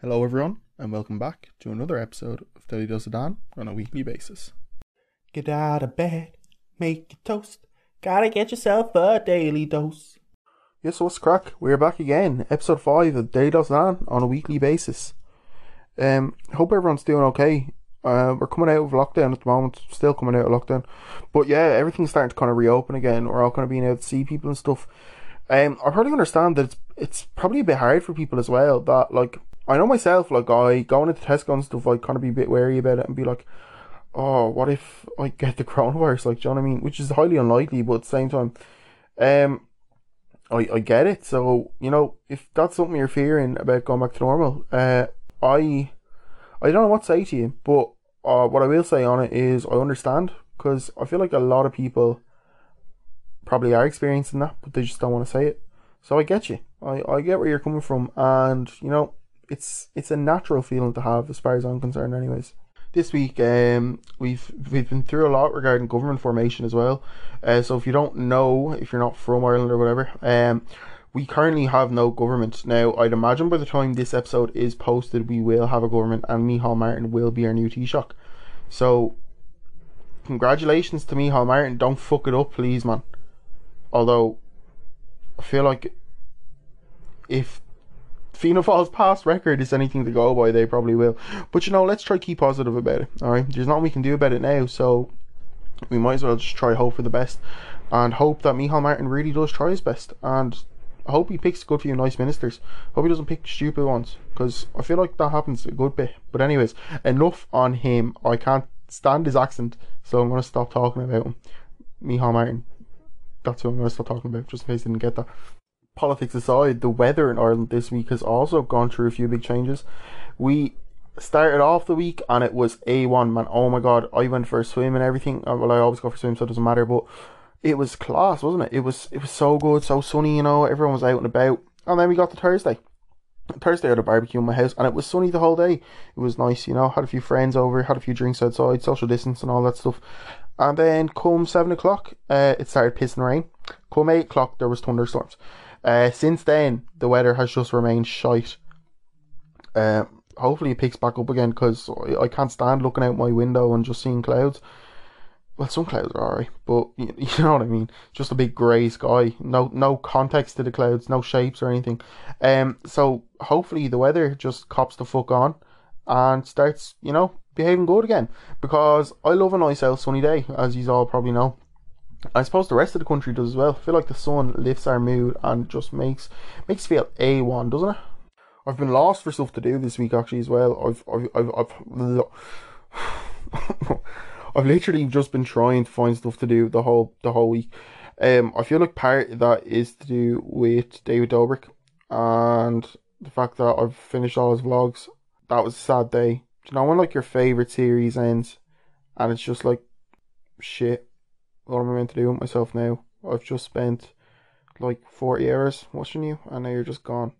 Hello, everyone, and welcome back to another episode of Daily Dose of Dan on a weekly basis. Get out of bed, make your toast. Gotta get yourself a daily dose. Yes, so what's crack? We're back again, episode 5 of Daily Dose of Dan on a weekly basis. Um, hope everyone's doing okay. Uh, we're coming out of lockdown at the moment, still coming out of lockdown. But yeah, everything's starting to kind of reopen again. We're all kind of being able to see people and stuff. Um, I probably understand that it's it's probably a bit hard for people as well. That like I know myself, like I going into Tesco and stuff, I kind of be a bit wary about it and be like, oh, what if I get the coronavirus? Like, do you know what I mean? Which is highly unlikely, but at the same time, um, I I get it. So you know, if that's something you're fearing about going back to normal, uh, I I don't know what to say to you, but uh, what I will say on it is I understand because I feel like a lot of people probably are experiencing that, but they just don't want to say it. So I get you. I, I get where you're coming from, and you know, it's it's a natural feeling to have as far as I'm concerned, anyways. This week, um, we've we've been through a lot regarding government formation as well. Uh, so if you don't know, if you're not from Ireland or whatever, um, we currently have no government now. I'd imagine by the time this episode is posted, we will have a government, and Micheál Martin will be our new Taoiseach. So, congratulations to Micheál Martin. Don't fuck it up, please, man. Although, I feel like if Fianna Fáil's past record is anything to go by, they probably will. But you know, let's try keep positive about it. All right, there's nothing we can do about it now, so we might as well just try hope for the best, and hope that Micheál Martin really does try his best, and I hope he picks a good few nice ministers. Hope he doesn't pick stupid ones, because I feel like that happens a good bit. But anyways, enough on him. I can't stand his accent, so I'm gonna stop talking about him. Micheál Martin. That's what I'm gonna stop talking about, just in case I didn't get that politics aside, the weather in Ireland this week has also gone through a few big changes. We started off the week and it was A1, man. Oh my god, I went for a swim and everything. Uh, well, I always go for swim, so it doesn't matter, but it was class, wasn't it? It was it was so good, so sunny, you know, everyone was out and about. And then we got to Thursday. Thursday I had a barbecue in my house and it was sunny the whole day. It was nice, you know, had a few friends over, had a few drinks outside, social distance and all that stuff. And then come seven o'clock, uh, it started pissing rain. Come eight o'clock there was thunderstorms. Uh, since then, the weather has just remained shite. Uh, hopefully, it picks back up again because I, can't stand looking out my window and just seeing clouds. Well, some clouds are alright, but you, you know what I mean. Just a big grey sky, no no context to the clouds, no shapes or anything. Um, so hopefully the weather just cops the fuck on and starts, you know, behaving good again. Because I love a nice out sunny day, as you all probably know. I suppose the rest of the country does as well. I feel like the sun lifts our mood and just makes makes feel a one, doesn't it? I've been lost for stuff to do this week actually as well. I've I've I've, I've, I've literally just been trying to find stuff to do the whole the whole week. Um, I feel like part of that is to do with David Dobrik and the fact that I've finished all his vlogs. That was a sad day. Do you know when like your favorite series ends and it's just like shit what am I meant to do with myself now? I've just spent like 40 hours watching you, and now you're just gone.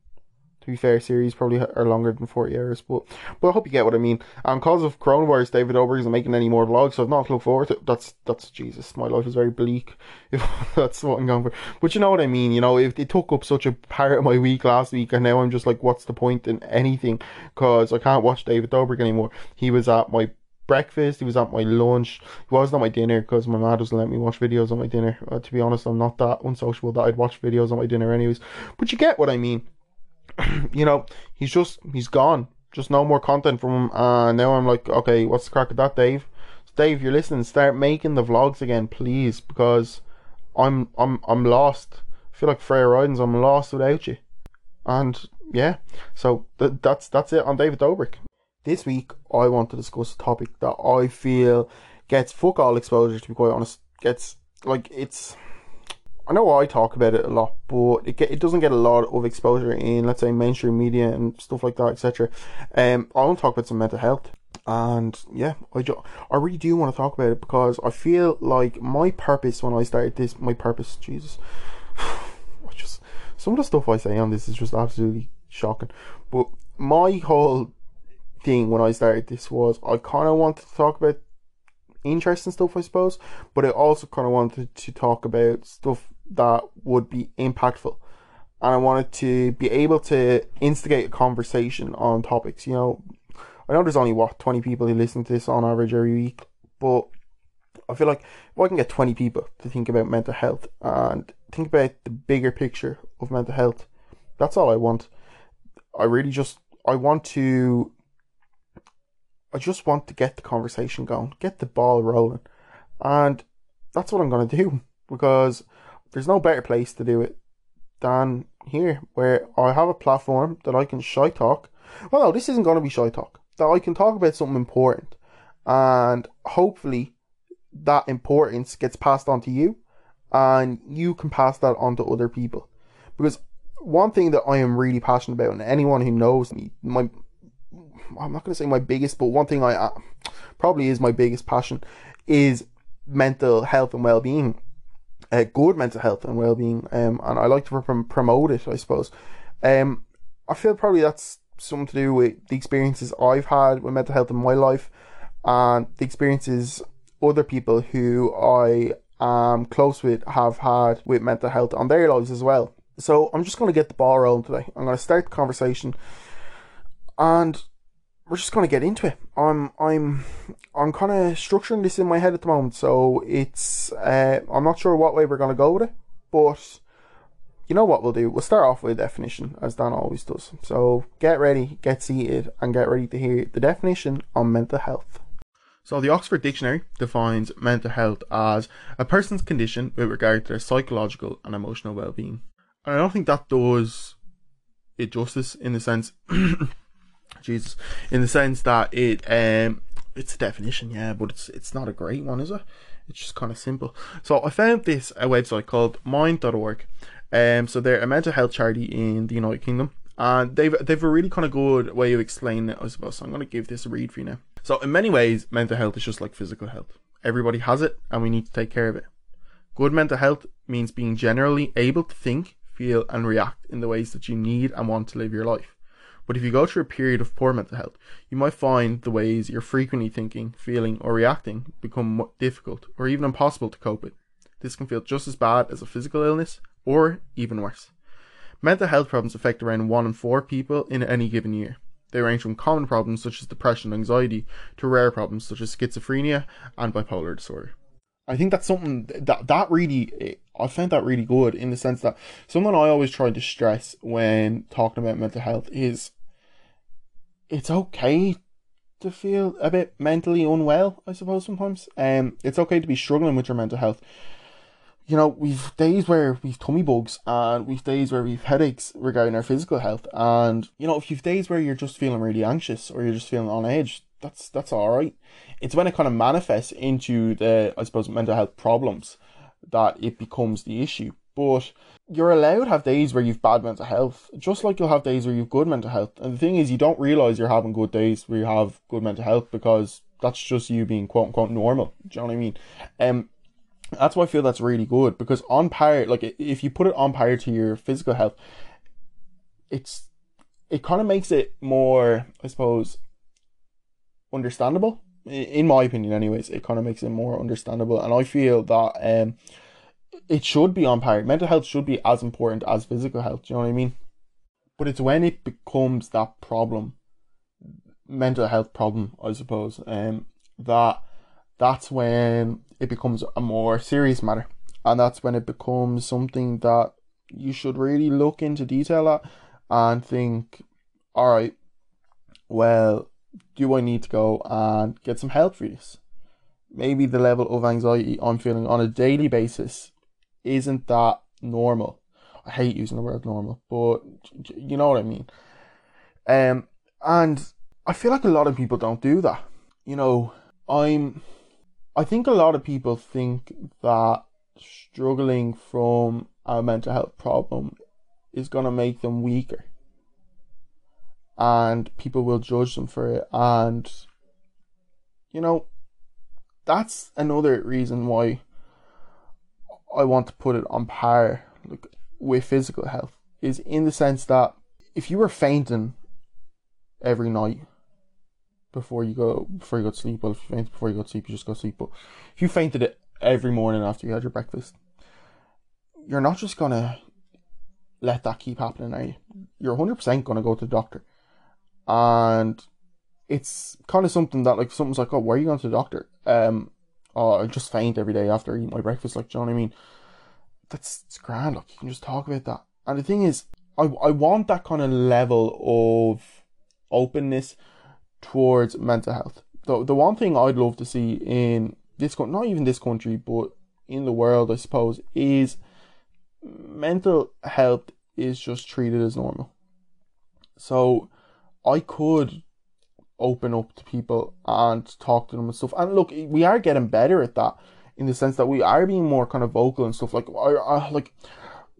To be fair, series probably are longer than 40 hours, but but I hope you get what I mean. And because of coronavirus, David Dobrik isn't making any more vlogs, so I've not looked forward to. That's that's Jesus, my life is very bleak. If that's what I'm going for, but you know what I mean. You know, if it took up such a part of my week last week, and now I'm just like, what's the point in anything? Because I can't watch David Dobrik anymore. He was at my breakfast. He was at my lunch. He wasn't at my dinner because my mom doesn't let me watch videos on my dinner. Uh, to be honest, I'm not that unsociable that I'd watch videos on my dinner anyways. But you get what I mean. you know, he's just he's gone. Just no more content from him. And now I'm like, okay, what's the crack of that, Dave? Dave, you're listening. Start making the vlogs again, please, because I'm I'm I'm lost. I feel like Freya Ridings. I'm lost without you. And yeah, so th- that's that's it on David Dobrik. This week, I want to discuss a topic that I feel gets fuck all exposure, to be quite honest. Gets, like, it's. I know I talk about it a lot, but it get, it doesn't get a lot of exposure in, let's say, mainstream media and stuff like that, etc. Um, I want to talk about some mental health, and yeah, I ju- I really do want to talk about it because I feel like my purpose when I started this, my purpose, Jesus, just some of the stuff I say on this is just absolutely shocking. But my whole thing when I started this was I kind of wanted to talk about interesting stuff, I suppose, but I also kind of wanted to talk about stuff that would be impactful. and I wanted to be able to instigate a conversation on topics. You know, I know there's only what 20 people who listen to this on average every week, but I feel like if I can get 20 people to think about mental health and think about the bigger picture of mental health, that's all I want. I really just I want to I just want to get the conversation going, get the ball rolling. And that's what I'm going to do because there's no better place to do it than here, where I have a platform that I can shy talk. Well, no, this isn't going to be shy talk. That I can talk about something important, and hopefully, that importance gets passed on to you, and you can pass that on to other people. Because one thing that I am really passionate about, and anyone who knows me, my I'm not going to say my biggest, but one thing I uh, probably is my biggest passion is mental health and well being uh, good mental health and well being, um, and I like to pr- promote it. I suppose. Um, I feel probably that's something to do with the experiences I've had with mental health in my life, and the experiences other people who I am close with have had with mental health on their lives as well. So I'm just going to get the ball rolling today. I'm going to start the conversation, and we're just gonna get into it. I'm I'm I'm kind of structuring this in my head at the moment, so it's uh, I'm not sure what way we're gonna go with it, but you know what we'll do. We'll start off with a definition, as Dan always does. So get ready, get seated, and get ready to hear the definition on mental health. So the Oxford Dictionary defines mental health as a person's condition with regard to their psychological and emotional well-being. And I don't think that does it justice in the sense Jesus, in the sense that it um it's a definition, yeah, but it's it's not a great one, is it? It's just kind of simple. So I found this a website called Mind.org. Um, so they're a mental health charity in the United Kingdom, and they've they've a really kind of good way of explaining it, I suppose. So I'm going to give this a read for you now. So in many ways, mental health is just like physical health. Everybody has it, and we need to take care of it. Good mental health means being generally able to think, feel, and react in the ways that you need and want to live your life. But if you go through a period of poor mental health, you might find the ways you're frequently thinking, feeling, or reacting become difficult or even impossible to cope with. This can feel just as bad as a physical illness, or even worse. Mental health problems affect around 1 in 4 people in any given year. They range from common problems such as depression and anxiety to rare problems such as schizophrenia and bipolar disorder. I think that's something that that really eh, I found that really good in the sense that something I always try to stress when talking about mental health is it's okay to feel a bit mentally unwell, I suppose sometimes. Um it's okay to be struggling with your mental health. You know, we've days where we've tummy bugs and we've days where we've headaches regarding our physical health and you know, if you've days where you're just feeling really anxious or you're just feeling on edge, that's that's alright. It's when it kind of manifests into the I suppose mental health problems that it becomes the issue. But you're allowed to have days where you've bad mental health, just like you'll have days where you've good mental health. And the thing is, you don't realize you're having good days where you have good mental health because that's just you being quote unquote normal. Do you know what I mean? Um, that's why I feel that's really good because on par, like if you put it on par to your physical health, it's it kind of makes it more, I suppose, understandable. In my opinion, anyways, it kind of makes it more understandable, and I feel that um it should be on par. Mental health should be as important as physical health. Do you know what I mean? But it's when it becomes that problem, mental health problem, I suppose, um, that that's when it becomes a more serious matter, and that's when it becomes something that you should really look into detail at and think, all right, well, do I need to go and get some help for this? Maybe the level of anxiety I'm feeling on a daily basis isn't that normal. I hate using the word normal, but you know what I mean. Um, and I feel like a lot of people don't do that. You know, I'm. I think a lot of people think that struggling from a mental health problem is gonna make them weaker, and people will judge them for it. And you know, that's another reason why I want to put it on par like, with physical health is in the sense that if you were fainting every night before you go before you go to sleep, well if you faint before you go to sleep, you just go to sleep. But if you fainted it every morning after you had your breakfast, you're not just gonna let that keep happening, are you? You're 100% going to go to the doctor. And it's kind of something that, like, someone's like, oh, why are you going to the doctor? Um, oh, I just faint every day after I eat my breakfast. Like, you know what I mean? That's it's grand. Like, you can just talk about that. And the thing is, I, I want that kind of level of openness towards mental health. The, the one thing I'd love to see in this country, not even this country, but in the world, I suppose, is mental health is just treated as normal. So I could open up to people and talk to them and stuff. And look, we are getting better at that in the sense that we are being more kind of vocal and stuff. Like, like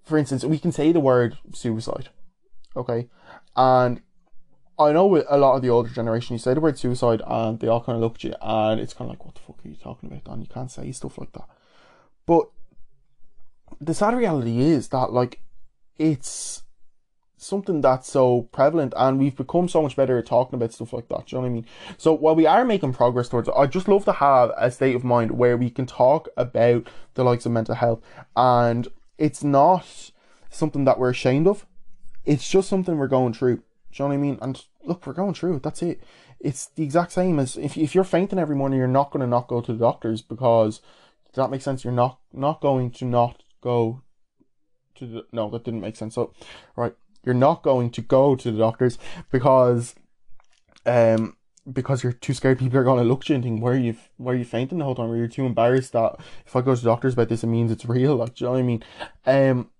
for instance, we can say the word suicide, okay, and I know with a lot of the older generation, you say the word suicide and they all kind of look at you and it's kind of like, what the fuck are you talking about, Dan? You can't say stuff like that. But the sad reality is that, like, it's something that's so prevalent and we've become so much better at talking about stuff like that. Do you know what I mean? So while we are making progress towards it, I just love to have a state of mind where we can talk about the likes of mental health and it's not something that we're ashamed of. It's just something we're going through Do you know what I mean? And look, we're going through it. That's it. It's the exact same as if, if you're fainting every morning, you're not going to not go to the doctors because does that make sense? You're not not going to not go to the no, that didn't make sense. So, right, you're not going to go to the doctors because um because you're too scared people are going to look at you and think where are you where are you fainting the whole time or you're too embarrassed that if I go to doctors about this it means it's real like do you know what I mean um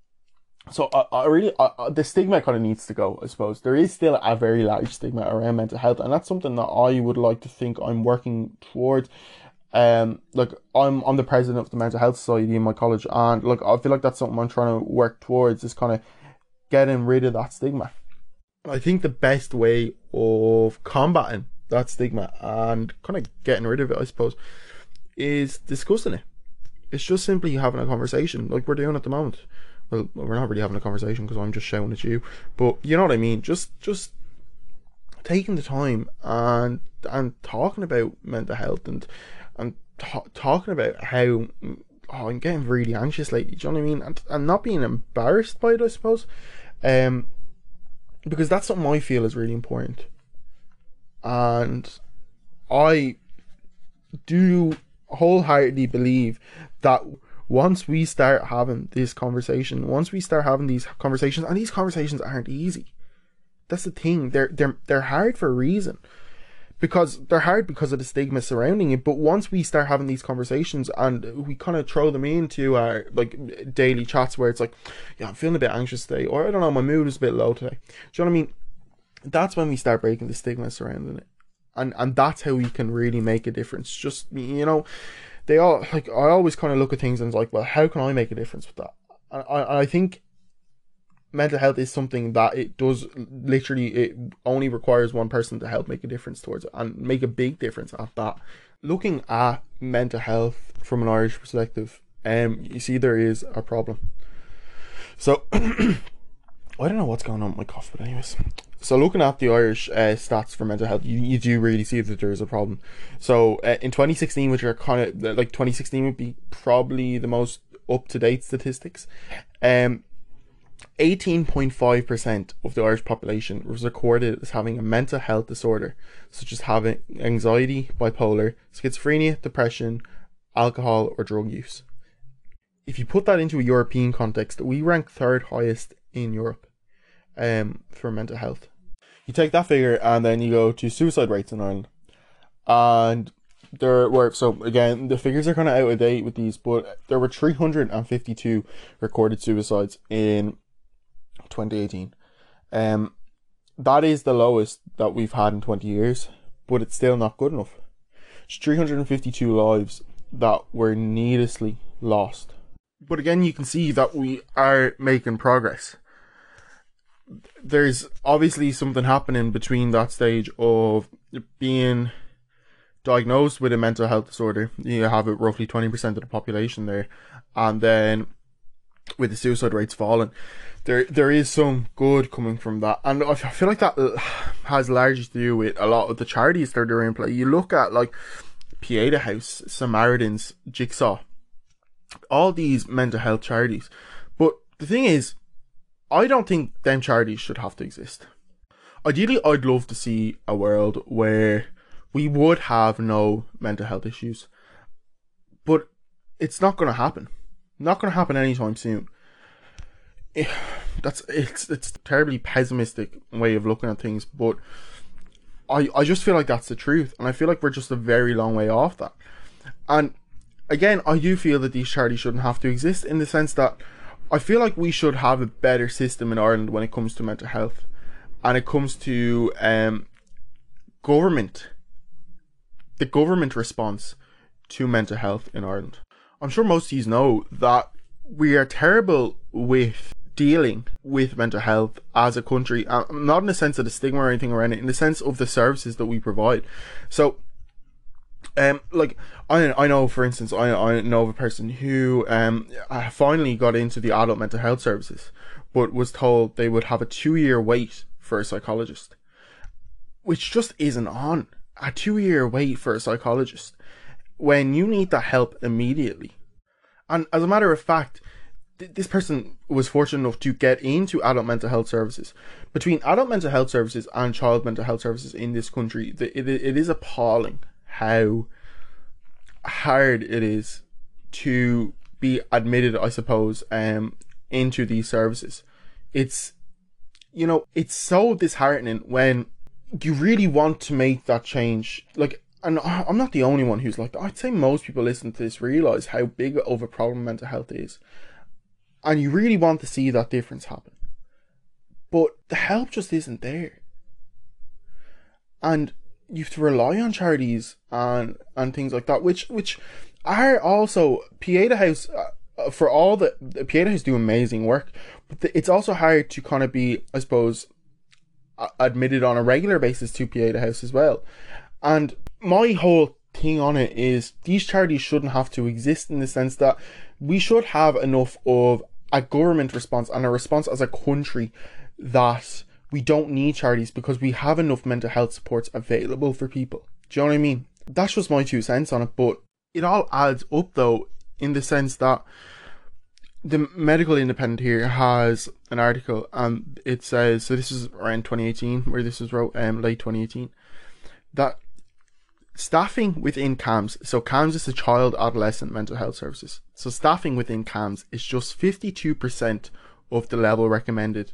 so I, I really I, the stigma kind of needs to go. I suppose there is still a very large stigma around mental health, and that's something that I would like to think I'm working towards. Um, like I'm I'm the president of the mental health society in my college, and like I feel like that's something I'm trying to work towards is kind of getting rid of that stigma. I think the best way of combating that stigma and kind of getting rid of it, I suppose, is discussing it. It's just simply having a conversation like we're doing at the moment well, we're not really having a conversation because I'm just shouting at you, but you know what I mean. Just, just taking the time and and talking about mental health and and t- talking about how oh, I'm getting really anxious lately. Do you know what I mean? And and not being embarrassed by it, I suppose, um, because that's something I feel is really important, and I do wholeheartedly believe that once we start having this conversation, once we start having these conversations, and these conversations aren't easy. That's the thing. They're they're they're hard for a reason. Because they're hard because of the stigma surrounding it. But once we start having these conversations and we kind of throw them into our like daily chats where it's like, yeah, I'm feeling a bit anxious today, or I don't know, my mood is a bit low today. Do you know what I mean? That's when we start breaking the stigma surrounding it. And and that's how we can really make a difference. Just you know, they all like I always kind of look at things and it's like, well, how can I make a difference with that? And I I think mental health is something that it does literally it only requires one person to help make a difference towards it and make a big difference at that. Looking at mental health from an Irish perspective, um, you see there is a problem. So I don't know what's going on with my cough, but anyways, so looking at the Irish uh, stats for mental health, you, you do really see that there is a problem. So uh, in 2016, which are kind of like 2016 would be probably the most up to date statistics. Um, 18.5% of the Irish population was recorded as having a mental health disorder, such as having anxiety, bipolar, schizophrenia, depression, alcohol, or drug use. If you put that into a European context, we rank third highest in Europe um, for mental health. You take that figure and then you go to suicide rates in Ireland. And there were, so again, the figures are kind of out of date with these, but there were 352 recorded suicides in 2018. Um, that is the lowest that we've had in 20 years, but it's still not good enough. It's 352 lives that were needlessly lost. But again, you can see that we are making progress there's obviously something happening between that stage of being diagnosed with a mental health disorder. You have it roughly 20% of the population there. And then with the suicide rates falling, there there is some good coming from that. And I feel like that has largely to do with a lot of the charities that are in play. You look at like Pieta House, Samaritans, Jigsaw, all these mental health charities. But the thing is, I don't think them charities should have to exist. Ideally, I'd love to see a world where we would have no mental health issues, but it's not going to happen. Not going to happen anytime soon. Eh, That's it's it's a terribly pessimistic way of looking at things, but I I just feel like that's the truth, and I feel like we're just a very long way off that. And again, I do feel that these charities shouldn't have to exist in the sense that I feel like we should have a better system in Ireland when it comes to mental health, and it comes to um, government, the government response to mental health in Ireland. I'm sure most of you know that we are terrible with dealing with mental health as a country, uh, not in the sense of the stigma or anything around it, in the sense of the services that we provide. So, um, like I I know for instance I I know of a person who um finally got into the adult mental health services, but was told they would have a two year wait for a psychologist, which just isn't on. A two year wait for a psychologist when you need that help immediately. And as a matter of fact, th- this person was fortunate enough to get into adult mental health services. Between adult mental health services and child mental health services in this country, the, it, it is appalling how hard it is to be admitted, I suppose, um, into these services. It's, you know, it's so disheartening when you really want to make that change. Like, and I'm not the only one who's like. I'd say most people listening to this realize how big of a problem mental health is. And you really want to see that difference happen. But the help just isn't there. And you have to rely on charities and and things like that, which which are also Pieta House uh, for all the, the Pieta House do amazing work, but the, it's also hard to kind of be, I suppose, admitted on a regular basis to Pieta House as well. And my whole thing on it is these charities shouldn't have to exist in the sense that we should have enough of a government response and a response as a country that we don't need charities because we have enough mental health supports available for people. Do you know what I mean? That's just my two cents on it, but it all adds up though in the sense that the medical independent here has an article and it says so this is around 2018 where this was wrote um late 2018 that staffing within CAMHS so CAMHS is the child adolescent mental health services. So staffing within CAMHS is just 52% of the level recommended.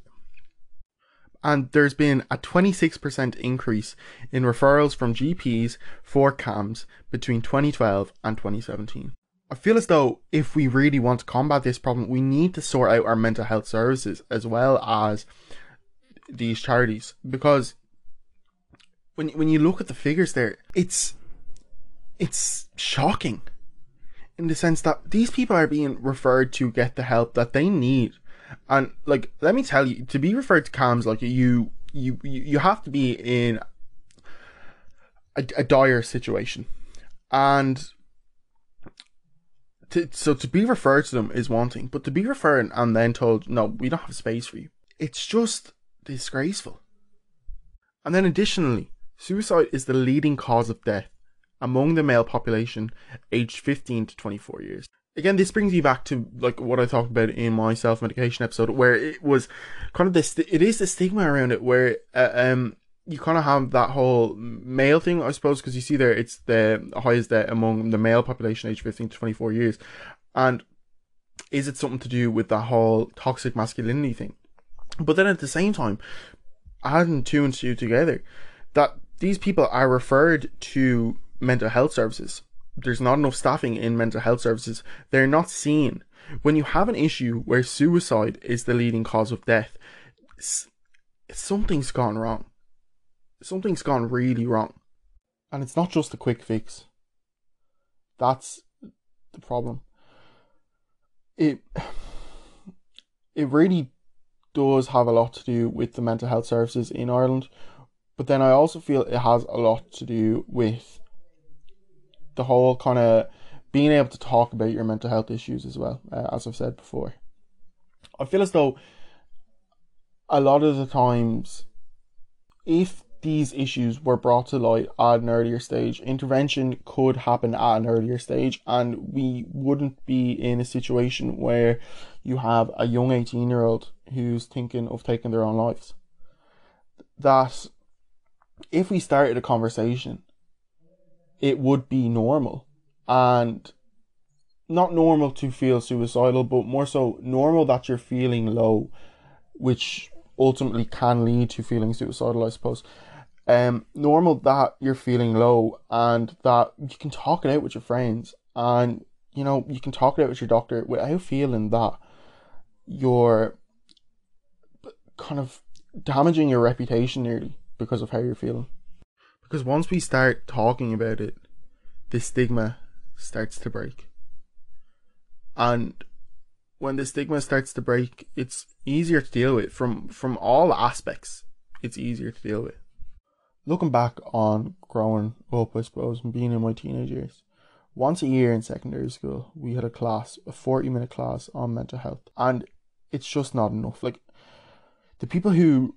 And there's been a 26% increase in referrals from GPs for CAMHS between 2012 and 2017 I feel as though if we really want to combat this problem, we need to sort out our mental health services as well as these charities. Because when when you look at the figures there, it's it's shocking in the sense that these people are being referred to get the help that they need. And like let me tell you, to be referred to CAMHS, like you you you have to be in a, a dire situation. And to, so to be referred to them is one thing, but to be referred and then told, no, we don't have space for you, it's just disgraceful. And then additionally, suicide is the leading cause of death among the male population aged 15 to 24 years. Again, this brings me back to like what I talked about in my self medication episode, where it was kind of this. It is the stigma around it, where uh, um you kind of have that whole male thing, I suppose, because you see there it's the highest death among the male population aged 15 to 24 years. And is it something to do with the whole toxic masculinity thing? But then at the same time, adding two and two together, that these people are referred to mental health services. There's not enough staffing in mental health services. They're not seen. When you have an issue where suicide is the leading cause of death, something's gone wrong something's gone really wrong. And it's not just a quick fix. That's the problem. It it really does have a lot to do with the mental health services in Ireland, but then I also feel it has a lot to do with the whole kind of being able to talk about your mental health issues as well, uh, as I've said before. I feel as though a lot of the times, if these issues were brought to light at an earlier stage, intervention could happen at an earlier stage, and we wouldn't be in a situation where you have a young 18 year old who's thinking of taking their own lives. That if we started a conversation, it would be normal and not normal to feel suicidal, but more so normal that you're feeling low, which ultimately can lead to feeling suicidal, I suppose. Um, normal that you're feeling low and that you can talk it out with your friends and you know you can talk it out with your doctor without feeling that you're kind of damaging your reputation nearly because of how you're feeling. Because once we start talking about it, the stigma starts to break. And when the stigma starts to break, it's easier to deal with from from all aspects. It's easier to deal with. Looking back on growing up, I suppose, and being in my teenage years, once a year in secondary school, we had a class, a 40 minute class on mental health. And it's just not enough. Like, the people who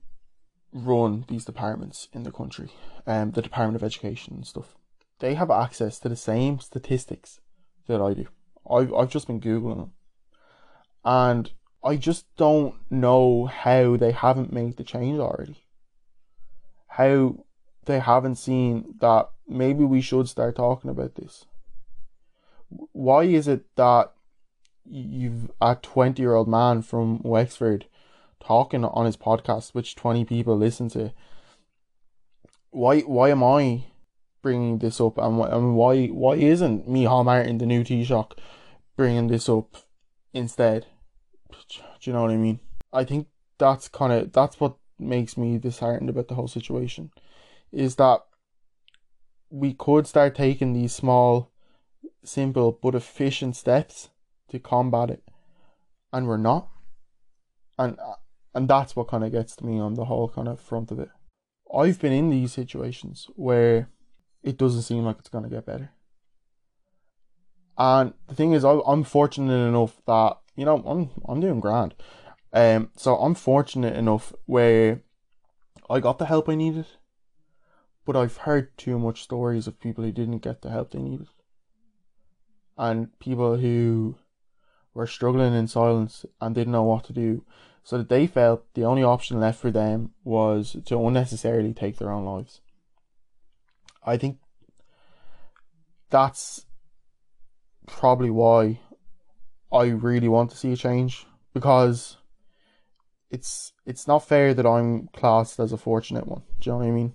run these departments in the country, um, the Department of Education and stuff, they have access to the same statistics that I do. I've, I've just been Googling them. And I just don't know how they haven't made the change already. How they haven't seen that maybe we should start talking about this. Why is it that you've a 20 year old man from Wexford talking on his podcast, which 20 people listen to? Why, why am I bringing this up and why, and why, why isn't Micheál Martin, the new Taoiseach, bringing this up instead? Do you know what I mean? I think that's kind of that's what makes me disheartened about the whole situation, is that we could start taking these small, simple but efficient steps to combat it, and we're not, and uh, and that's what kind of gets to me on the whole kind of front of it. I've been in these situations where it doesn't seem like it's gonna get better. And the thing is, I'm fortunate enough that you know I'm I'm doing grand. Um, so I'm fortunate enough where I got the help I needed, but I've heard too much stories of people who didn't get the help they needed, and people who were struggling in silence and didn't know what to do, so that they felt the only option left for them was to unnecessarily take their own lives. I think that's probably why I really want to see a change because it's it's not fair that I'm classed as a fortunate one. Do you know what I mean?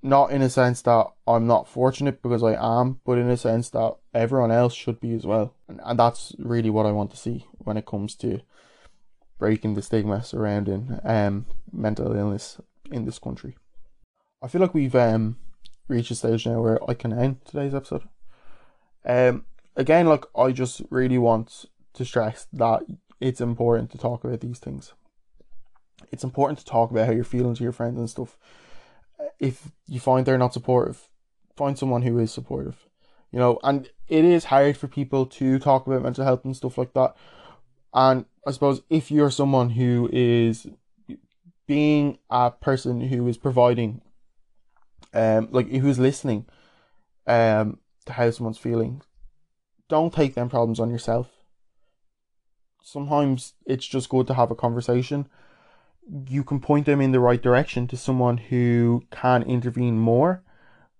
Not in a sense that I'm not fortunate because I am, but in a sense that everyone else should be as well. And, and that's really what I want to see when it comes to breaking the stigma surrounding um mental illness in this country. I feel like we've um reached a stage now where I can end today's episode. Um, again, like I just really want to stress that it's important to talk about these things. It's important to talk about how you're feeling to your friends and stuff. If you find they're not supportive, find someone who is supportive. You know, and it is hard for people to talk about mental health and stuff like that. And I suppose if you're someone who is being a person who is providing, um, like who's listening, um, to how someone's feeling, don't take them problems on yourself. Sometimes it's just good to have a conversation. You can point them in the right direction to someone who can intervene more,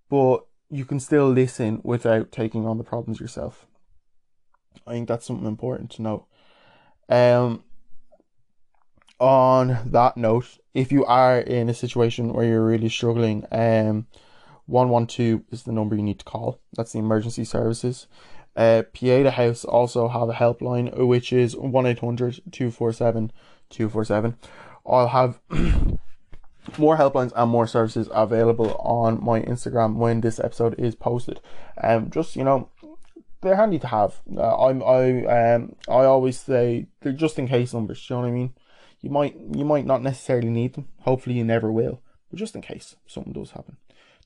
but you can still listen without taking on the problems yourself. I think that's something important to know. Um, on that note, if you are in a situation where you're really struggling, um, 112 is the number you need to call. That's the emergency services. Uh, Pieta House also have a helpline, which is 1800 247 247. I'll have more helplines and more services available on my Instagram when this episode is posted. Um, just you know, they're handy to have. Uh, I'm I um I always say they're just in case numbers. You know what I mean? You might you might not necessarily need them. Hopefully, you never will. But just in case something does happen,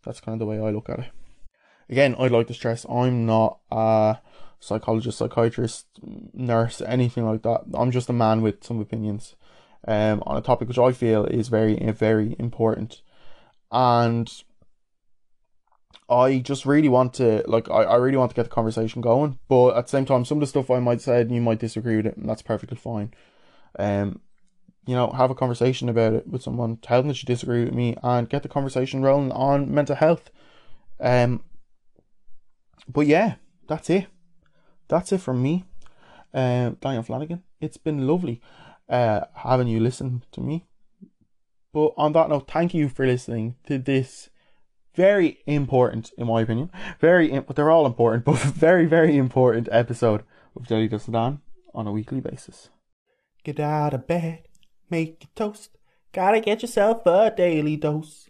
that's kind of the way I look at it again, I'd like to stress I'm not a psychologist, psychiatrist, nurse, anything like that. I'm just a man with some opinions. um, on a topic which I feel is very, very important. And I just really want to, like, I, I really want to get the conversation going. But at the same time, some of the stuff I might say, and you might disagree with it, and that's perfectly fine. Um, you know, have a conversation about it with someone, tell them that you disagree with me, and get the conversation rolling on mental health. Um, but yeah, that's it. That's it from me, uh, Daniel Flanagan. It's been lovely uh, having you listen to me. But on that note, thank you for listening to this very important, in my opinion, very, but they're all important, but very, very important episode of Daily of Dan on a weekly basis. Get out of bed, make a toast. Gotta get yourself a daily dose.